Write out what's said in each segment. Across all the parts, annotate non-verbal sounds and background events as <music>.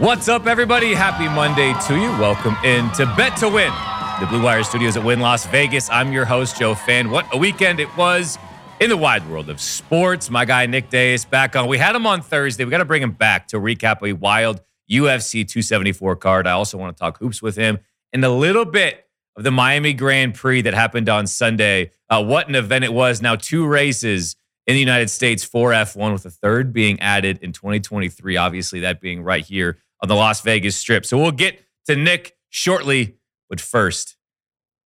What's up, everybody? Happy Monday to you. Welcome in to Bet to Win, the Blue Wire Studios at Wynn Las Vegas. I'm your host, Joe Fann. What a weekend it was in the wide world of sports. My guy Nick Dais is back on. We had him on Thursday. We got to bring him back to recap a wild UFC 274 card. I also want to talk hoops with him and a little bit of the Miami Grand Prix that happened on Sunday. Uh, what an event it was. Now, two races in the United States for F1, with a third being added in 2023. Obviously, that being right here on the Las Vegas Strip. So we'll get to Nick shortly. But first,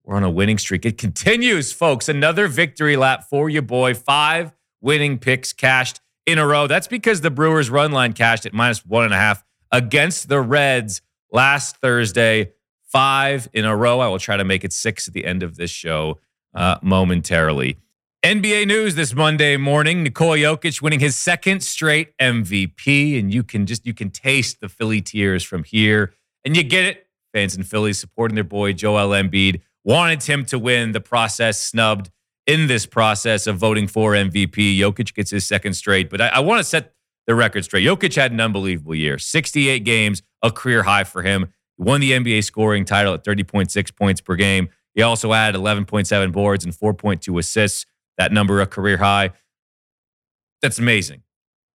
we're on a winning streak. It continues, folks. Another victory lap for you, boy. Five winning picks cashed in a row. That's because the Brewers run line cashed at minus one and a half against the Reds last Thursday. Five in a row. I will try to make it six at the end of this show uh, momentarily. NBA news this Monday morning: Nikola Jokic winning his second straight MVP, and you can just you can taste the Philly tears from here, and you get it. Fans in Philly supporting their boy Joel Embiid wanted him to win. The process snubbed in this process of voting for MVP. Jokic gets his second straight, but I, I want to set the record straight. Jokic had an unbelievable year: 68 games, a career high for him. He won the NBA scoring title at 30.6 points per game. He also added 11.7 boards and 4.2 assists that number a career high. That's amazing.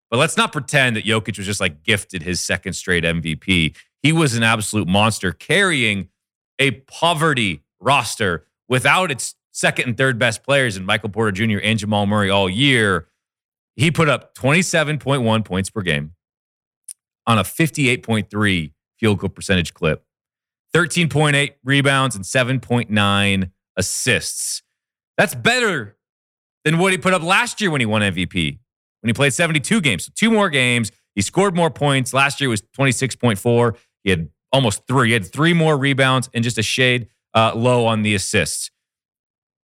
But let's not pretend that Jokic was just like gifted his second straight MVP. He was an absolute monster carrying a poverty roster without its second and third best players in Michael Porter Jr. and Jamal Murray all year. He put up 27.1 points per game on a 58.3 field goal percentage clip, 13.8 rebounds, and 7.9 assists. That's better than what he put up last year when he won MVP, when he played 72 games. So two more games. He scored more points. Last year was 26.4. He had almost three. He had three more rebounds and just a shade uh, low on the assists.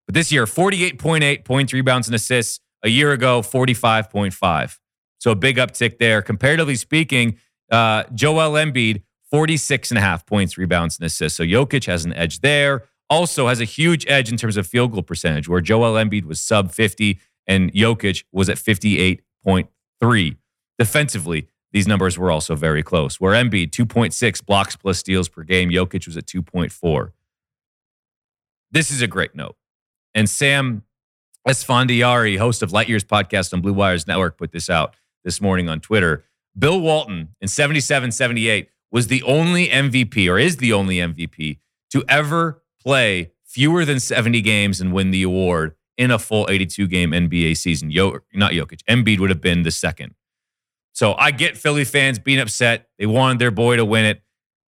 But this year, 48.8 points, rebounds, and assists. A year ago, 45.5. So a big uptick there. Comparatively speaking, uh, Joel Embiid, 46 and a half points, rebounds, and assists. So Jokic has an edge there also has a huge edge in terms of field goal percentage, where Joel Embiid was sub 50 and Jokic was at 58.3. Defensively, these numbers were also very close, where Embiid, 2.6 blocks plus steals per game, Jokic was at 2.4. This is a great note. And Sam Esfandiari, host of Light Years podcast on Blue Wires Network, put this out this morning on Twitter. Bill Walton in 77 78 was the only MVP, or is the only MVP, to ever play fewer than 70 games and win the award in a full 82 game NBA season. Yo, not Jokic, Embiid would have been the second. So I get Philly fans being upset. They wanted their boy to win it.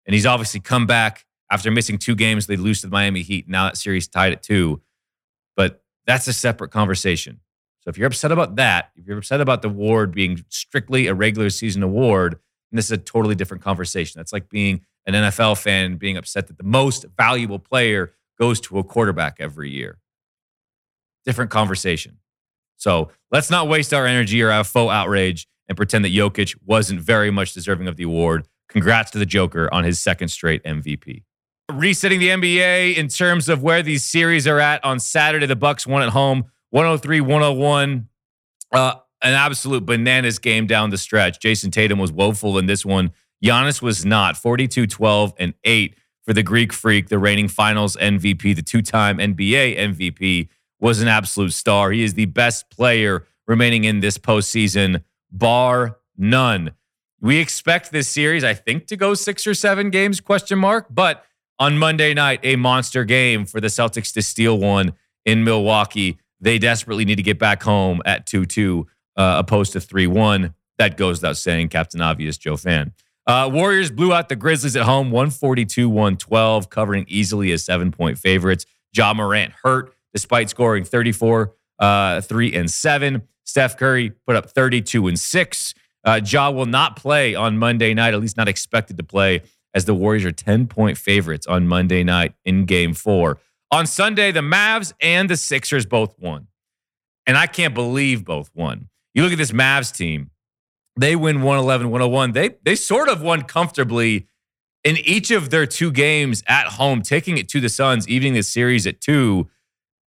And he's obviously come back after missing two games. They lose to the Miami Heat. Now that series tied at two. But that's a separate conversation. So if you're upset about that, if you're upset about the award being strictly a regular season award, this is a totally different conversation. That's like being an NFL fan being upset that the most valuable player goes to a quarterback every year. Different conversation. So let's not waste our energy or our faux outrage and pretend that Jokic wasn't very much deserving of the award. Congrats to the Joker on his second straight MVP. Resetting the NBA in terms of where these series are at on Saturday, the Bucks won at home, 103 101. Uh, an absolute bananas game down the stretch. Jayson Tatum was woeful in this one Giannis was not 42 12 and 8 for the Greek Freak, the reigning finals MVP, the two time NBA MVP, was an absolute star. He is the best player remaining in this postseason, bar none. We expect this series, I think, to go six or seven games, question mark. But on Monday night, a monster game for the Celtics to steal one in Milwaukee. They desperately need to get back home at 2 2, uh, opposed to 3 1. That goes without saying, Captain Obvious Joe Fann. Uh, Warriors blew out the Grizzlies at home 142 112, covering easily as seven point favorites. Ja Morant hurt despite scoring 34, uh, 3 and 7. Steph Curry put up 32 and 6. Uh, Ja will not play on Monday night, at least not expected to play, as the Warriors are 10 point favorites on Monday night in game four. On Sunday, the Mavs and the Sixers both won. And I can't believe both won. You look at this Mavs team, they win 111 101. They they sort of won comfortably in each of their two games at home, taking it to the Suns, evening the series at two.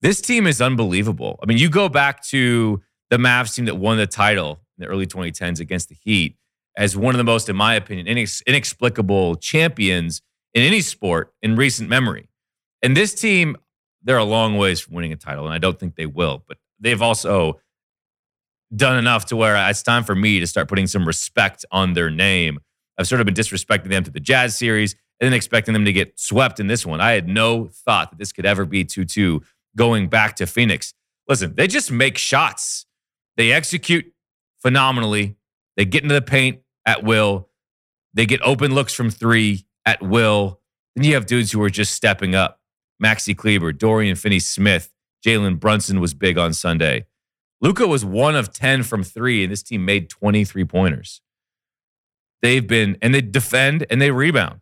This team is unbelievable. I mean, you go back to the Mavs team that won the title in the early 2010s against the Heat, as one of the most, in my opinion, inex- inexplicable champions in any sport in recent memory. And this team, they're a long ways from winning a title, and I don't think they will, but they've also done enough to where it's time for me to start putting some respect on their name. I've sort of been disrespecting them to the Jazz series and then expecting them to get swept in this one. I had no thought that this could ever be 2 2 going back to Phoenix. Listen, they just make shots, they execute phenomenally, they get into the paint at will, they get open looks from three at will. Then you have dudes who are just stepping up. Maxi Kleber, Dorian Finney Smith, Jalen Brunson was big on Sunday. Luka was one of 10 from three, and this team made 23 pointers. They've been, and they defend and they rebound.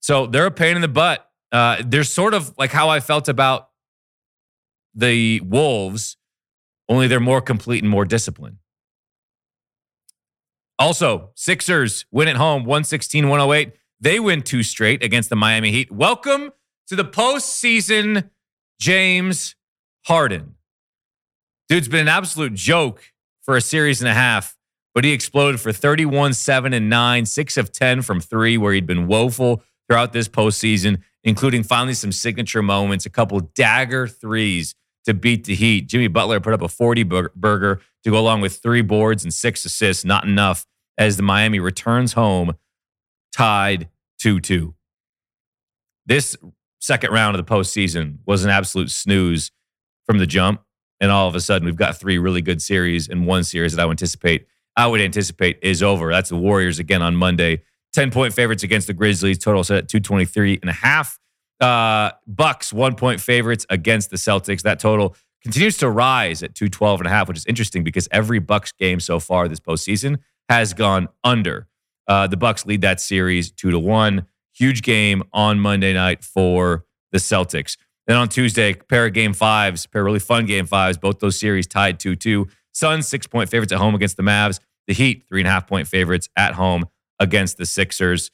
So they're a pain in the butt. Uh, they're sort of like how I felt about the Wolves, only they're more complete and more disciplined. Also, Sixers win at home 116 108. They win two straight against the Miami Heat. Welcome to the postseason, James Harden. Dude's been an absolute joke for a series and a half, but he exploded for 31, 7, and 9, 6 of 10 from three, where he'd been woeful throughout this postseason, including finally some signature moments, a couple dagger threes to beat the Heat. Jimmy Butler put up a 40 burger to go along with three boards and six assists, not enough as the Miami returns home tied 2 2. This second round of the postseason was an absolute snooze from the jump and all of a sudden we've got three really good series and one series that I would anticipate I would anticipate is over. That's the Warriors again on Monday. 10 point favorites against the Grizzlies, total set at 223 and a half. Uh, Bucks, one point favorites against the Celtics. That total continues to rise at 212 and a half, which is interesting because every Bucks game so far this postseason has gone under. Uh, the Bucks lead that series two to one. Huge game on Monday night for the Celtics. Then on Tuesday, pair of game fives, pair of really fun game fives. Both those series tied 2 2. Suns, six point favorites at home against the Mavs. The Heat, three and a half point favorites at home against the Sixers.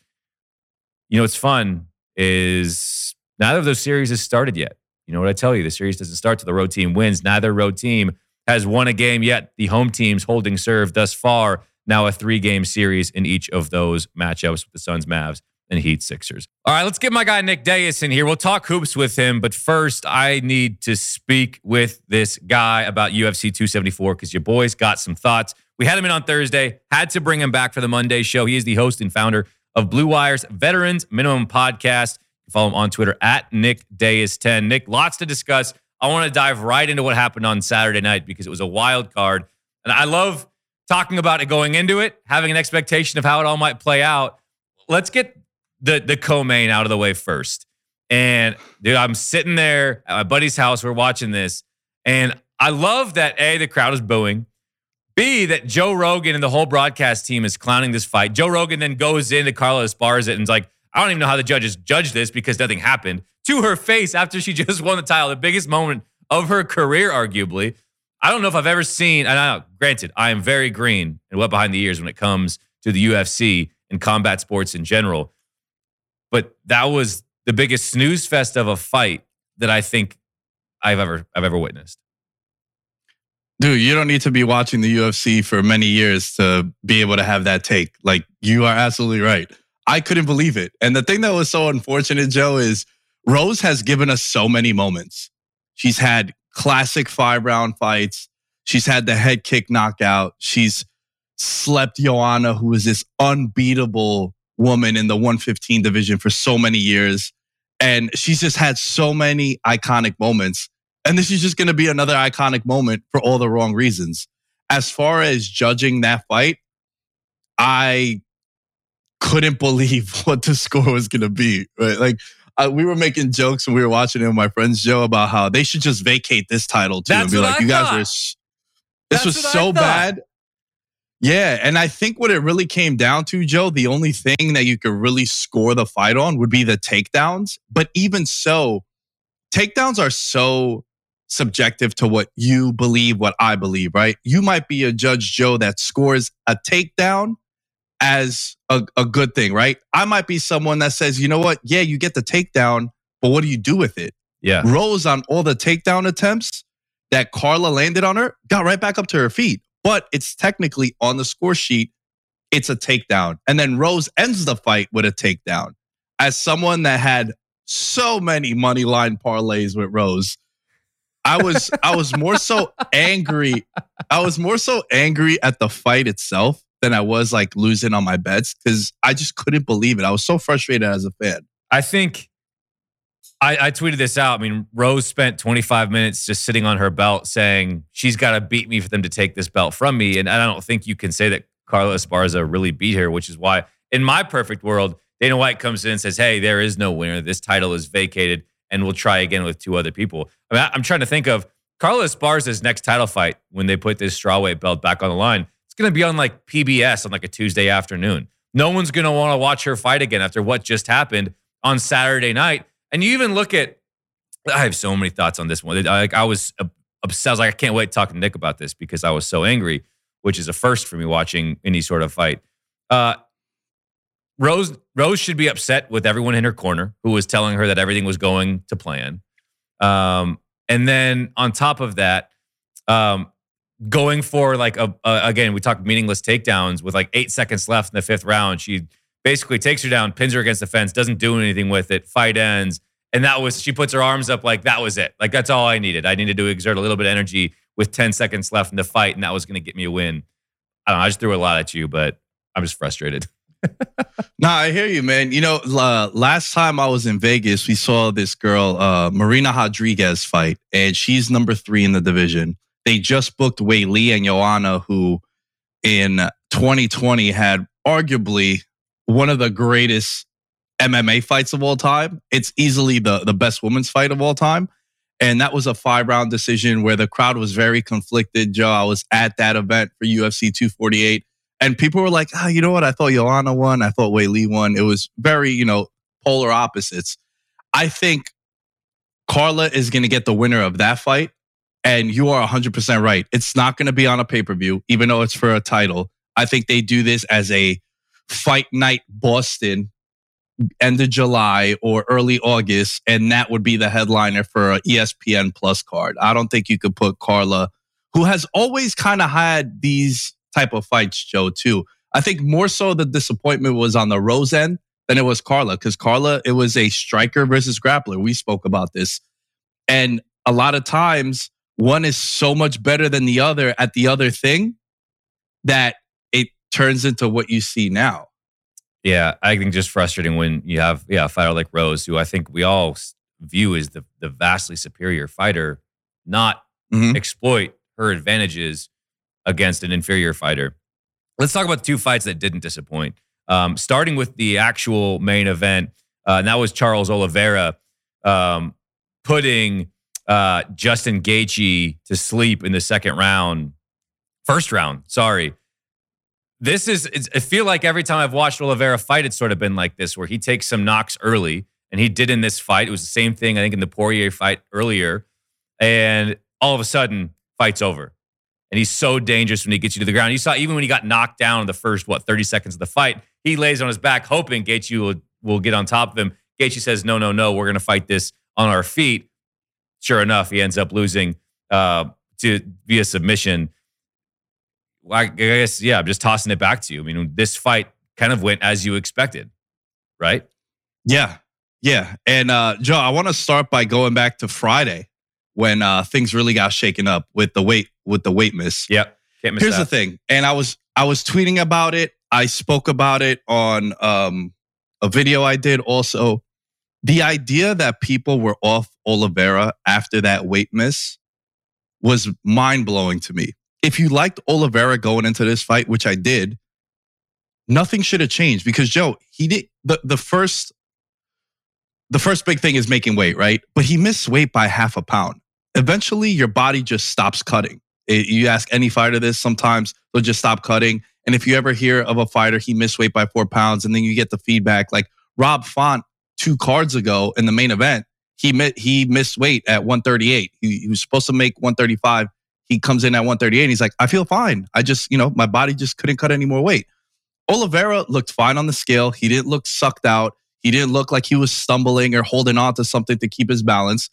You know, what's fun is neither of those series has started yet. You know what I tell you? The series doesn't start till the road team wins. Neither road team has won a game yet. The home team's holding serve thus far. Now a three game series in each of those matchups with the Suns, Mavs, and Heat Sixers. All right, let's get my guy Nick Dais in here. We'll talk hoops with him, but first, I need to speak with this guy about UFC 274 because your boys got some thoughts. We had him in on Thursday, had to bring him back for the Monday show. He is the host and founder of Blue Wire's Veterans Minimum Podcast. Follow him on Twitter at Nick Dais 10. Nick, lots to discuss. I want to dive right into what happened on Saturday night because it was a wild card. And I love talking about it going into it, having an expectation of how it all might play out. Let's get the the co-main out of the way first. And dude, I'm sitting there at my buddy's house. We're watching this, and I love that a the crowd is booing. B that Joe Rogan and the whole broadcast team is clowning this fight. Joe Rogan then goes into Esparza and is like, I don't even know how the judges judged this because nothing happened to her face after she <laughs> just won the title, the biggest moment of her career, arguably. I don't know if I've ever seen, and I know, granted, I am very green and wet behind the ears when it comes to the UFC and combat sports in general. But that was the biggest snooze fest of a fight that I think I've ever I've ever witnessed. Dude, you don't need to be watching the UFC for many years to be able to have that take. Like you are absolutely right. I couldn't believe it. And the thing that was so unfortunate, Joe, is Rose has given us so many moments. She's had classic five round fights. She's had the head kick knockout. She's slept Joanna, who is this unbeatable woman in the 115 division for so many years. And she's just had so many iconic moments. And this is just going to be another iconic moment for all the wrong reasons. As far as judging that fight, I couldn't <laughs> believe what the score was going to be. Right? Like, uh, we were making jokes when we were watching it with my friends Joe about how they should just vacate this title too That's and be like, I "You guys thought. were." This That's was so bad. Yeah, and I think what it really came down to, Joe, the only thing that you could really score the fight on would be the takedowns. But even so, takedowns are so subjective to what you believe, what I believe, right? You might be a judge, Joe, that scores a takedown as a, a good thing, right? I might be someone that says, you know what? Yeah, you get the takedown, but what do you do with it? Yeah. Rose on all the takedown attempts that Carla landed on her, got right back up to her feet. But it's technically on the score sheet it's a takedown. And then Rose ends the fight with a takedown. As someone that had so many money line parlays with Rose, I was I was more so angry. I was more so angry at the fight itself than I was like losing on my bets because I just couldn't believe it. I was so frustrated as a fan. I think I, I, tweeted this out. I mean, Rose spent 25 minutes just sitting on her belt saying she's got to beat me for them to take this belt from me. And I don't think you can say that Carla Esparza really beat her, which is why, in my perfect world, Dana White comes in and says, Hey, there is no winner. This title is vacated, and we'll try again with two other people. I mean, I'm trying to think of Carla Esparza's next title fight when they put this strawweight belt back on the line. It's going to be on like PBS on like a Tuesday afternoon. No one's going to want to watch her fight again after what just happened on Saturday night and you even look at, I have so many thoughts on this one. Like I was obsessed. I was like, I can't wait to talk to Nick about this because I was so angry, which is a first for me watching any sort of fight. Uh, Rose Rose should be upset with everyone in her corner who was telling her that everything was going to plan. Um, and then on top of that, um, going for like a, a, again, we talked meaningless takedowns with like eight seconds left in the fifth round. She basically takes her down, pins her against the fence, doesn't do anything with it. Fight ends. And that was, she puts her arms up like that was it. Like that's all I needed. I needed to exert a little bit of energy with 10 seconds left in the fight, and that was going to get me a win. I don't know. I just threw a lot at you, but I'm just frustrated. <laughs> nah, I hear you, man. You know, uh, last time I was in Vegas, we saw this girl, uh, Marina Rodriguez, fight, and she's number three in the division. They just booked Weili and Joanna, who in 2020 had arguably one of the greatest MMA fights of all time. It's easily the the best women's fight of all time. And that was a five round decision where the crowd was very conflicted. Joe, I was at that event for UFC 248. And people were like, ah, oh, you know what? I thought Joanna won. I thought Weili won. It was very, you know, polar opposites. I think Carla is going to get the winner of that fight. And you are 100% right. It's not going to be on a pay per view, even though it's for a title. I think they do this as a Fight Night Boston end of July or early August, and that would be the headliner for a ESPN Plus card. I don't think you could put Carla, who has always kind of had these type of fights, Joe, too. I think more so the disappointment was on the Rose end than it was Carla, because Carla, it was a striker versus grappler. We spoke about this. And a lot of times, one is so much better than the other at the other thing that turns into what you see now. Yeah, I think just frustrating when you have yeah a fighter like Rose, who I think we all view as the the vastly superior fighter, not mm-hmm. exploit her advantages against an inferior fighter. Let's talk about the two fights that didn't disappoint. Um, starting with the actual main event, uh, and that was Charles Oliveira um, putting uh, Justin Gaethje to sleep in the second round, first round. Sorry, this is I feel like every time I've watched Oliveira fight, it's sort of been like this, where he takes some knocks early, and he did in this fight. It was the same thing, I think, in the Poirier fight earlier, and all of a sudden, fight's over. And he's so dangerous when he gets you to the ground. You saw even when he got knocked down in the first what 30 seconds of the fight, he lays on his back, hoping Gaethje will, will get on top of him. Gaethje says, "No, no, no, we're going to fight this on our feet." Sure enough, he ends up losing uh, to via submission. I guess, yeah, I'm just tossing it back to you. I mean, this fight kind of went as you expected, right? Yeah. Yeah. And uh, Joe, I want to start by going back to Friday when uh, things really got shaken up with the weight with the weight miss. Yep. Here's that. the thing. And I was I was tweeting about it. I spoke about it on um, a video I did also. The idea that people were off Oliveira after that weight miss was mind blowing to me if you liked Oliveira going into this fight, which I did, nothing should have changed because Joe, he did the, the first the first big thing is making weight, right? But he missed weight by half a pound. Eventually, your body just stops cutting. It, you ask any fighter this, sometimes they'll just stop cutting. And if you ever hear of a fighter, he missed weight by four pounds, and then you get the feedback like Rob Font two cards ago in the main event, he met he missed weight at 138. He, he was supposed to make 135 he comes in at 138 and he's like, I feel fine. I just, you know, my body just couldn't cut any more weight. Oliveira looked fine on the scale. He didn't look sucked out. He didn't look like he was stumbling or holding on to something to keep his balance.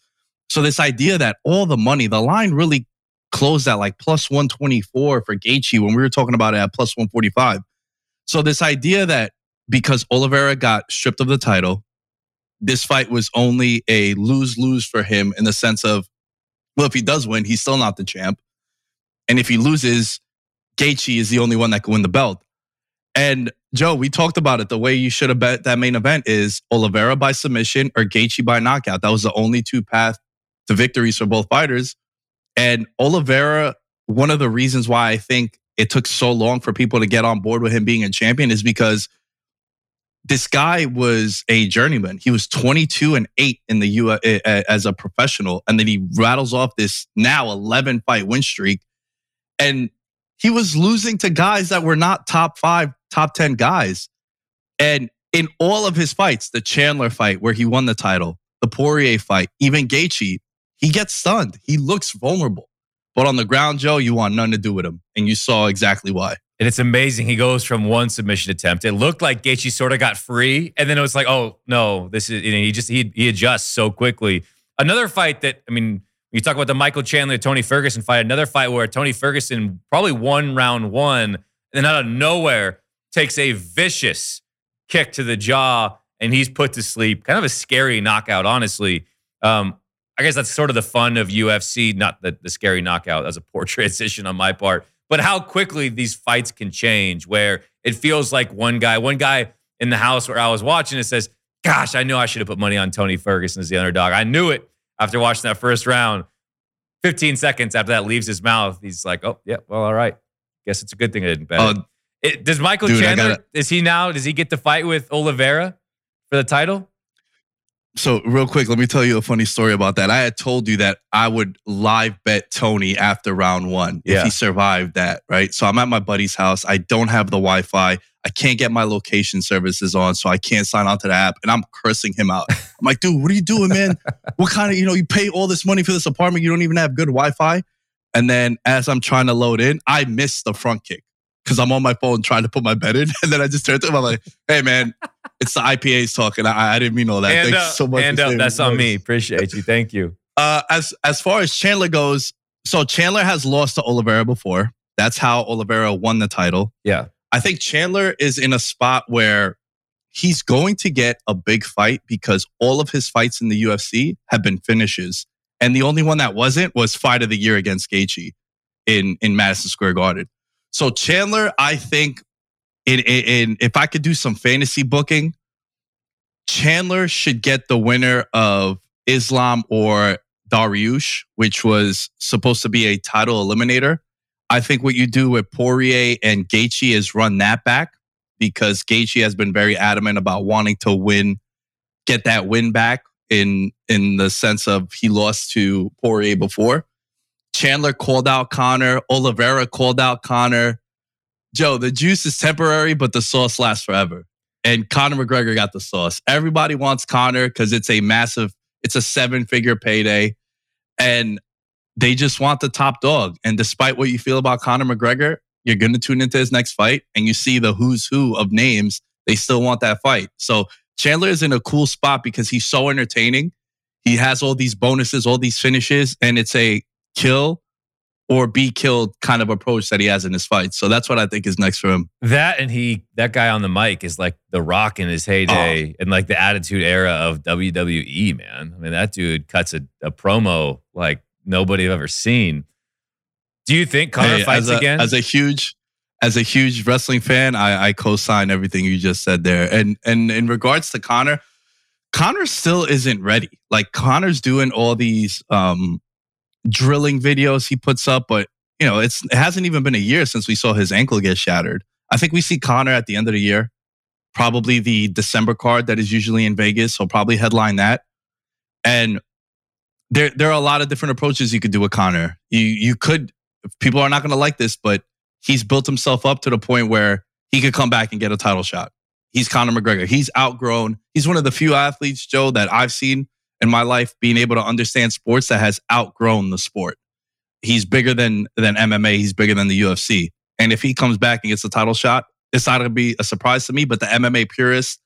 So this idea that all the money, the line really closed at like plus 124 for Gaethje when we were talking about it at plus 145. So this idea that because Oliveira got stripped of the title, this fight was only a lose lose for him in the sense of, well, if he does win, he's still not the champ. And if he loses, Gaethje is the only one that can win the belt. And Joe, we talked about it. The way you should have bet that main event is Oliveira by submission or Gaethje by knockout. That was the only two path to victories for both fighters. And Oliveira, one of the reasons why I think it took so long for people to get on board with him being a champion is because this guy was a journeyman. He was 22 and 8 in the U eh, eh, as a professional and then he rattles off this now 11 fight win streak and he was losing to guys that were not top 5, top 10 guys. And in all of his fights, the Chandler fight where he won the title, the Poirier fight, even Gaethje, he gets stunned. He looks vulnerable. But on the ground, Joe, you want nothing to do with him. And you saw exactly why. And it's amazing. He goes from one submission attempt. It looked like Gaethje sort of got free. And then it was like, oh, no, this is, you know, he just, he, he adjusts so quickly. Another fight that, I mean, you talk about the Michael Chandler, Tony Ferguson fight, another fight where Tony Ferguson probably won round one. And then out of nowhere takes a vicious kick to the jaw and he's put to sleep. Kind of a scary knockout, honestly. Um, I guess that's sort of the fun of UFC, not the, the scary knockout. as a poor <laughs> transition on my part, but how quickly these fights can change where it feels like one guy, one guy in the house where I was watching it says, Gosh, I knew I should have put money on Tony Ferguson as the underdog. I knew it after watching that first round. 15 seconds after that leaves his mouth, he's like, Oh, yeah, well, all right. Guess it's a good thing I didn't bet. Uh, it, does Michael dude, Chandler, gotta, is he now, does he get to fight with Oliveira for the title? So real quick, let me tell you a funny story about that. I had told you that I would live bet Tony after round one yeah. if he survived that, right? So I'm at my buddy's house. I don't have the Wi-Fi. I can't get my location services on, so I can't sign onto the app. And I'm cursing him out. <laughs> I'm like, dude, what are you doing, man? what kind of, you know, you pay all this money for this apartment, you don't even have good Wi-Fi. And then as I'm trying to load in, I miss the front kick because I'm on my phone trying to put my bet in. <laughs> And then I just turned to him, I'm like, hey man, it's the IPAs talking. I, I didn't mean all that. Hand Thanks up, so much. Hand up. That's on me. Appreciate you. Thank you. Uh, as as far as Chandler goes, so Chandler has lost to Oliveira before. That's how Oliveira won the title. Yeah. I think Chandler is in a spot where he's going to get a big fight because all of his fights in the UFC have been finishes. And the only one that wasn't was fight of the year against Gaethje in, in Madison Square Garden. So Chandler, I think in, in, in if I could do some fantasy booking, Chandler should get the winner of Islam or Dariush, which was supposed to be a title eliminator. I think what you do with Poirier and Gaethje is run that back because Gaethje has been very adamant about wanting to win, get that win back in in the sense of he lost to Poirier before. Chandler called out Conor. Oliveira called out Conor. Joe, the juice is temporary, but the sauce lasts forever. And Conor McGregor got the sauce. Everybody wants Conor because it's a massive, it's a seven figure payday. And they just want the top dog. And despite what you feel about Conor McGregor, you're going to tune into his next fight and you see the who's who of names. They still want that fight. So Chandler is in a cool spot because he's so entertaining. He has all these bonuses, all these finishes, and it's a kill or be killed kind of approach that he has in his fights. So that's what I think is next for him. That and he that guy on the mic is like the rock in his heyday oh. and like the attitude era of WWE, man. I mean, that dude cuts a, a promo like nobody I've ever seen. Do you think Conor hey, fights as a, again? As a huge as a huge wrestling fan, I, I co-sign everything you just said there. And and in regards to Conor, Conor still isn't ready. Like Conor's doing all these um drilling videos he puts up, but you know, it's it hasn't even been a year since we saw his ankle get shattered. I think we see Conor at the end of the year, probably the December card that is usually in Vegas. So probably headline that. And there there are a lot of different approaches you could do with Conor. You you could people are not going to like this, but he's built himself up to the point where he could come back and get a title shot. He's Conor McGregor. He's outgrown. He's one of the few athletes, Joe, that I've seen in my life being able to understand sports that has outgrown the sport. He's bigger than than MMA. He's bigger than the UFC. And if he comes back and gets a title shot, it's not going to be a surprise to me. But the MMA purists,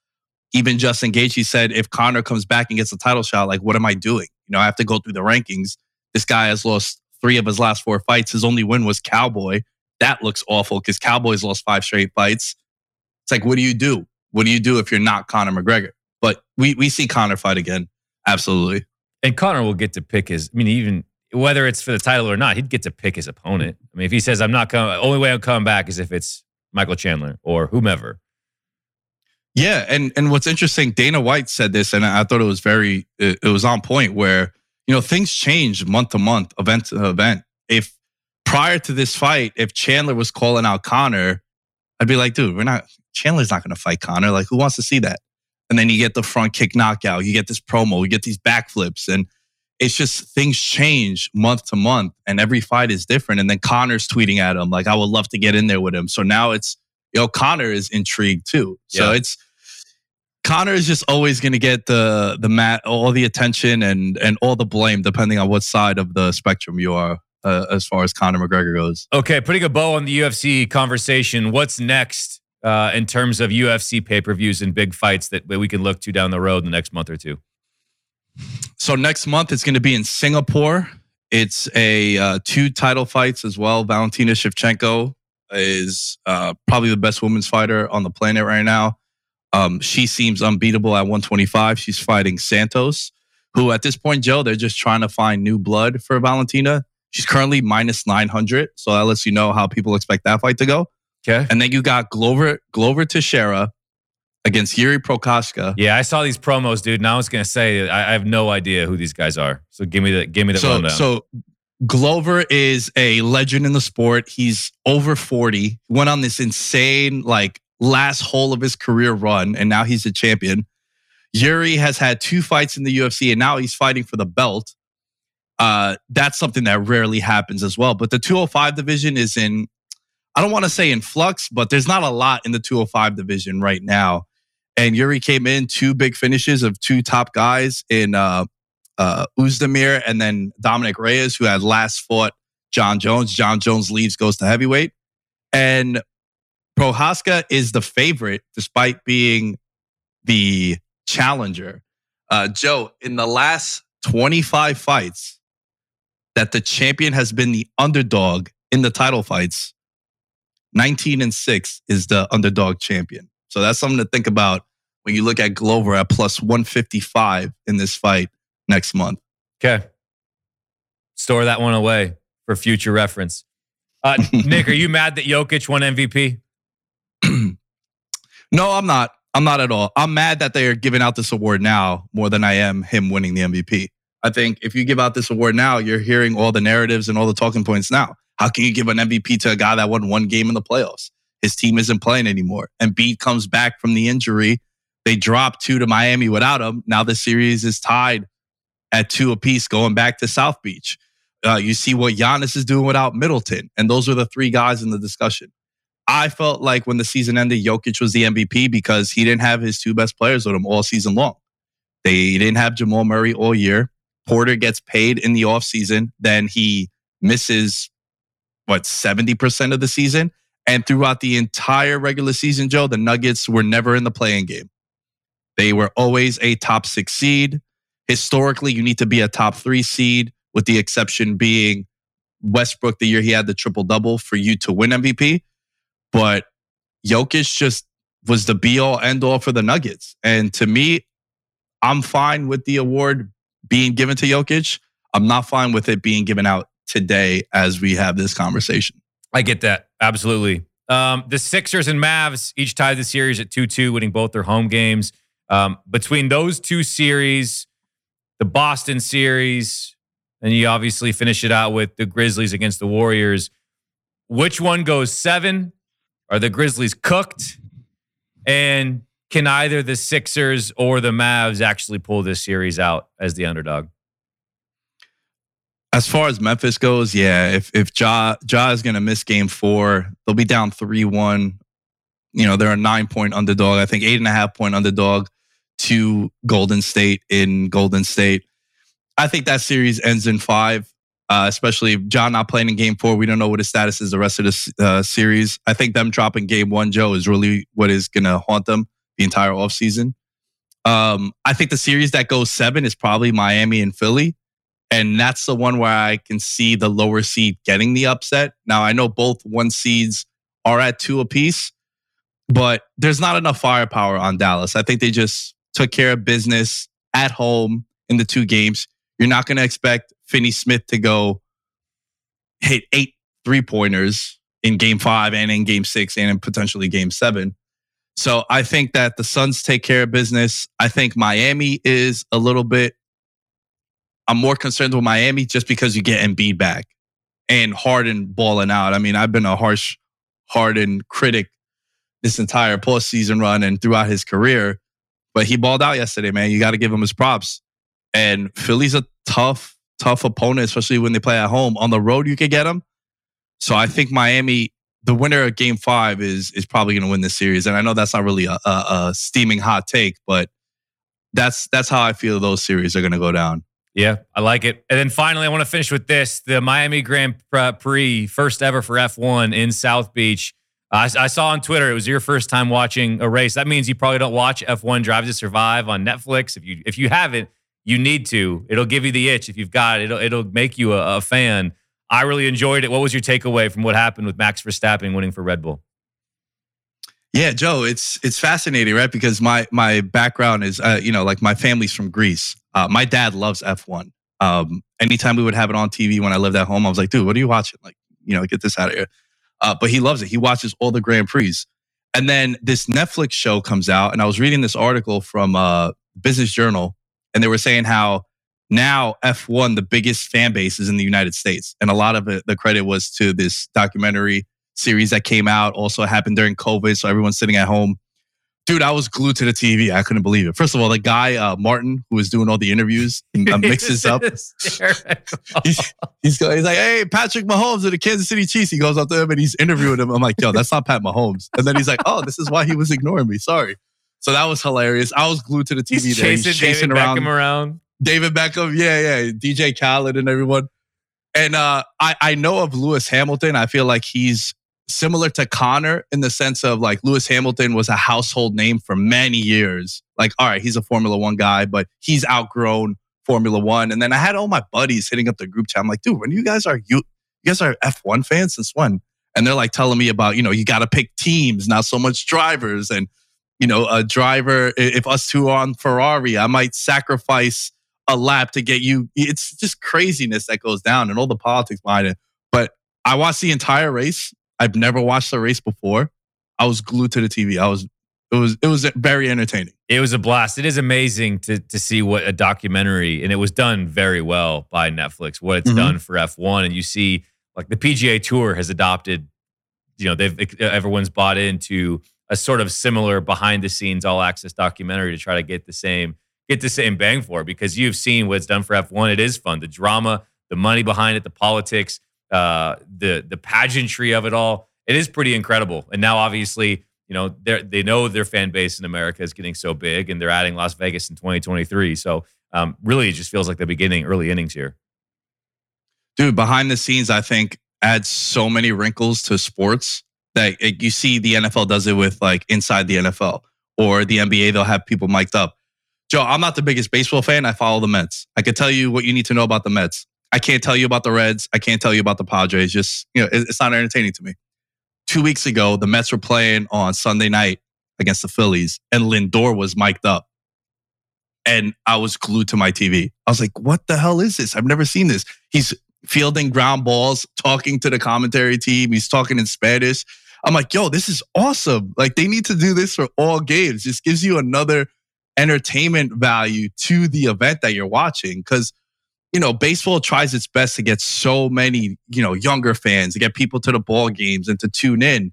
even Justin Gaethje said, if Conor comes back and gets a title shot, like what am I doing? You know, I have to go through the rankings. This guy has lost three of his last four fights. His only win was Cowboy. That looks awful because Cowboy's lost five straight fights. It's like, what do you do? What do you do if you're not Conor McGregor? But we we see Conor fight again. Absolutely. And Conor will get to pick his. I mean, even whether it's for the title or not, he'd get to pick his opponent. I mean, if he says, "I'm not coming," only way I'm coming back is if it's Michael Chandler or whomever. Yeah, and and what's interesting, Dana White said this, and I thought it was very, it, it was on point. Where you know things change month to month, event to event. If prior to this fight, if Chandler was calling out Conor, I'd be like, dude, we're not. Chandler's not going to fight Conor. Like, who wants to see that? And then you get the front kick knockout, you get this promo, you get these backflips, and it's just things change month to month, and every fight is different. And then Conor's tweeting at him like, "I would love to get in there with him." So now it's you know Conor is intrigued too. So yeah. it's Conor is just always going to get the the mat all the attention and and all the blame depending on what side of the spectrum you are uh, as far as Conor McGregor goes. Okay, putting a bow on the UFC conversation. What's next uh, in terms of UFC pay per views and big fights that we can look to down the road in the next month or two? So next month it's going to be in Singapore. It's a uh, two title fights as well. Valentina Shevchenko is uh, probably the best women's fighter on the planet right now. Um, she seems unbeatable at 125. She's fighting Santos, who at this point, Joe, they're just trying to find new blood for Valentina. She's currently minus 900. So that lets you know how people expect that fight to go. Okay. And then you got Glover, Glover Teixeira against Yuri Prochazka. Yeah, I saw these promos, dude. And I was gonna say I, I have no idea who these guys are. So give me the give me the so, rundown. So Glover is a legend in the sport. He's over 40. Went on this insane like last hole of his career run, and now he's a champion. Yuri has had two fights in the UFC, and now he's fighting for the belt. Uh, that's something that rarely happens as well. But the 205 division is in, I don't want to say in flux, but there's not a lot in the 205 division right now. And Yuri came in two big finishes of two top guys in uh, uh, Oezdemir and then Dominick Reyes, who had last fought Jon Jones. Jon Jones leaves, goes to heavyweight. And Prochazka is the favorite despite being the challenger. Uh, Joe, in the last 25 fights that the champion has been the underdog in the title fights, 19 and 6 is the underdog champion. So that's something to think about when you look at Glover at plus 155 in this fight next month. Okay. Store that one away for future reference. Uh, <laughs> Nick, are you mad that Jokic won MVP? <clears throat> no, I'm not. I'm not at all. I'm mad that they are giving out this award now more than I am him winning the MVP. I think if you give out this award now, you're hearing all the narratives and all the talking points now. How can you give an MVP to a guy that won one game in the playoffs? His team isn't playing anymore. And Embiid comes back from the injury. They drop two to Miami without him. Now the series is tied at two apiece going back to South Beach. Uh, you see what Giannis is doing without Middleton. And those are the three guys in the discussion. I felt like when the season ended, Jokic was the MVP because he didn't have his two best players with him all season long. They didn't have Jamal Murray all year. Porter gets paid in the offseason. Then he misses, what, 70% of the season? And throughout the entire regular season, Joe, the Nuggets were never in the playing game. They were always a top six seed. Historically, you need to be a top three seed, with the exception being Westbrook the year he had the triple double for you to win MVP. But Jokic just was the be all end all for the Nuggets. And to me, I'm fine with the award being given to Jokic. I'm not fine with it being given out today as we have this conversation. I get that. Absolutely. Um, the Sixers and Mavs each tied the series at 2 2, winning both their home games. Um, between those two series, the Boston series, and you obviously finish it out with the Grizzlies against the Warriors. Which one goes seven? Are the Grizzlies cooked? And can either the Sixers or the Mavs actually pull this series out as the underdog? As far as Memphis goes, yeah. If if Ja Ja is going to miss Game Four, they'll be down three one. You know they're a nine point underdog. I think eight and a half point underdog to Golden State in Golden State. I think that series ends in five uh, especially John not playing in game four. We don't know what his status is the rest of the uh, series. I think them dropping game one, Joe, is really what is going to haunt them the entire offseason. Um, I think the series that goes seven is probably Miami and Philly. And that's the one where I can see the lower seed getting the upset. Now, I know both one seeds are at two apiece. but there's not enough firepower on Dallas. I think they just took care of business at home in the two games. You're not going to expect Finney Smith to go hit eight three pointers in game five and in game six and in potentially game seven. So I think that the Suns take care of business. I think Miami is a little bit, I'm more concerned with Miami just because you get Embiid back and Harden balling out. I mean, I've been a harsh Harden critic this entire postseason run and throughout his career, but he balled out yesterday, man. You got to give him his props. And Philly's a tough, tough opponent, especially when they play at home. On the road, you could get them. So I think Miami, the winner of Game Five, is is probably going to win this series. And I know that's not really a, a, a steaming hot take, but that's that's how I feel those series are going to go down. Yeah, I like it. And then finally, I want to finish with this: the Miami Grand Prix, first ever for F1 in South Beach. I, I, saw on Twitter it was your first time watching a race. That means you probably don't watch F1 Drive to Survive on Netflix. If you if you haven't, you need to. It'll give you the itch. If you've got it, it'll it'll make you a, a fan. I really enjoyed it. What was your takeaway from what happened with Max Verstappen winning for Red Bull? Yeah, Joe, it's it's fascinating, right? Because my my background is, uh, you know, like my family's from Greece. Uh, my dad loves F1. Um, anytime we would have it on TV when I lived at home, I was like, dude, what are you watching? Like, you know, get this out of here. Uh, but he loves it. He watches all the Grand Prix. And then this Netflix show comes out, and I was reading this article from uh, Business Journal, and they were saying how now F1, the biggest fan base is in the United States. And a lot of it, the credit was to this documentary series that came out. Also happened during COVID, so everyone's sitting at home. Dude, I was glued to the TV. I couldn't believe it. First of all, the guy uh, Martin who was doing all the interviews uh, <laughs> mixes up. he's, he's, he's like, "Hey, Patrick Mahomes of the Kansas City Chiefs." He goes up to him and he's interviewing him. I'm like, "Yo, that's not Pat Mahomes." And then he's like, "Oh, this is why he was ignoring me. Sorry." So that was hilarious. I was glued to the TV. He's chasing, he's chasing David around, Beckham around. David Beckham, yeah, yeah, DJ Khaled and everyone. And uh, I I know of Lewis Hamilton. I feel like he's similar to Conor in the sense of like Lewis Hamilton was a household name for many years. Like, all right, he's a Formula One guy, but he's outgrown Formula One. And then I had all my buddies hitting up the group chat. I'm like, dude, when you guys are you, you guys are F1 fans since when? And they're like telling me about, you know, you got to pick teams, not so much drivers. And, you know, a driver, if us two are on Ferrari, I might sacrifice a lap to get you. It's just craziness that goes down and all the politics behind it. But I watched the entire race I've never watched the race before. I was glued to the TV. I was it was it was very entertaining. It was a blast. It is amazing to to see what a documentary and it was done very well by Netflix. What it's mm-hmm. done for F1 and you see like the PGA Tour has adopted you know, they've everyone's bought into a sort of similar behind the scenes all access documentary to try to get the same get the same bang for it because you've seen what it's done for F1. It is fun. The drama, the money behind it, the politics, uh, the the pageantry of it all. It is pretty incredible. And now, obviously, you know they they know their fan base in America is getting so big, and they're adding Las Vegas in 2023. So, um, really, it just feels like the beginning, early innings here. Dude, behind the scenes, I think adds so many wrinkles to sports that it, you see the NFL does it with like inside the NFL or the NBA. They'll have people mic'd up. Joe, I'm not the biggest baseball fan. I follow the Mets. I could tell you what you need to know about the Mets. I can't tell you about the Reds. I can't tell you about the Padres. Just, you know, it's not entertaining to me. Two weeks ago, the Mets were playing on Sunday night against the Phillies, and Lindor was mic'd up. And I was glued to my TV. I was like, what the hell is this? I've never seen this. He's fielding ground balls, talking to the commentary team. He's talking in Spanish. I'm like, yo, this is awesome. Like, they need to do this for all games. This gives you another entertainment value to the event that you're watching. Cause you know, baseball tries its best to get so many, you know, younger fans to get people to the ball games and to tune in.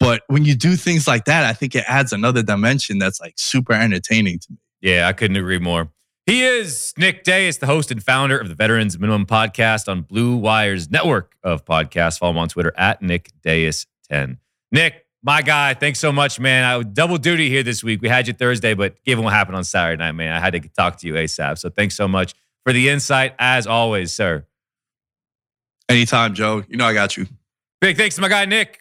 But when you do things like that, I think it adds another dimension that's like super entertaining to me. Yeah, I couldn't agree more. He is Nick Dais, the host and founder of the Veterans Minimum Podcast on Blue Wire's network of podcasts. Follow him on Twitter at Nick Dais10. Nick, my guy, thanks so much, man. I double duty here this week. We had you Thursday, but given what happened on Saturday night, man, I had to talk to you ASAP. So thanks so much for the insight as always, sir. Anytime, Joe. You know I got you. Big thanks to my guy Nick.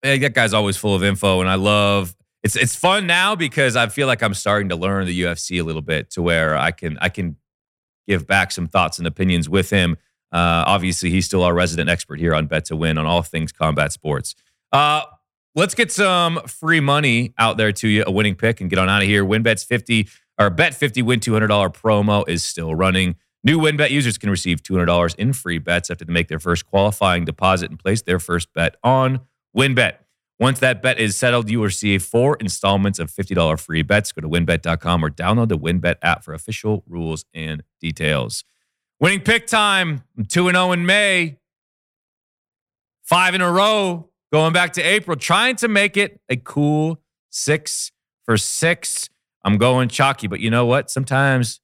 Hey, that guy's always full of info, and I love it's it's fun now because I feel like I'm starting to learn the UFC a little bit to where I can I can give back some thoughts and opinions with him. Uh, obviously, he's still our resident expert here on Bet to Win on all things combat sports. Uh, let's get some free money out there to you, a winning pick, and get on out of here. WynnBET's 50 or Bet 50 win $200 promo is still running. New WynnBET users can receive $200 in free bets after they make their first qualifying deposit and place their first bet on WynnBET. Once that bet is settled, you will receive four installments of $50 free bets. Go to wynnbet.com or download the WynnBET app for official rules and details. Winning pick time. I'm 2 0 in May. Five in a row going back to April, trying to make it a cool six for six. I'm going chalky, but you know what? Sometimes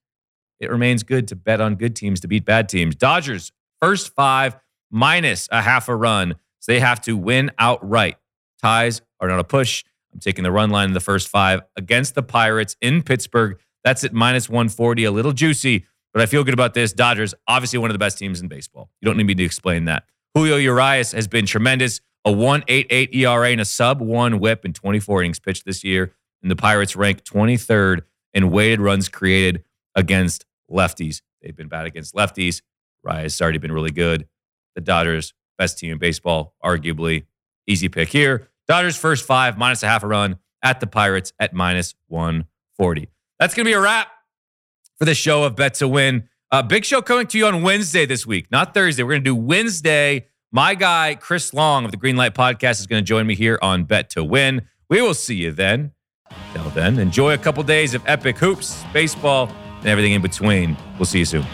it remains good to bet on good teams to beat bad teams. Dodgers, first five minus a half a run. So they have to win outright. Ties are not a push. I'm taking the run line in the first five against the Pirates in Pittsburgh. That's at minus 140, a little juicy, but I feel good about this. Dodgers, obviously one of the best teams in baseball. You don't need me to explain that. Julio Urias has been tremendous. A 1.88 ERA and a sub one WHIP in 24 innings pitched this year. And the Pirates rank 23rd in weighted runs created against lefties. They've been bad against lefties. Urias has already been really good. The Dodgers, best team in baseball, arguably. Easy pick here. Dodgers first five, minus a half a run at the Pirates at minus 140. That's going to be a wrap for the show of Bet to Win. Uh, big show coming to you on Wednesday this week, not Thursday. We're going to do Wednesday. My guy, Chris Long of the Greenlight Podcast, is going to join me here on Bet to Win. We will see you then. Till then, enjoy a couple days of epic hoops, baseball, and everything in between. We'll see you soon.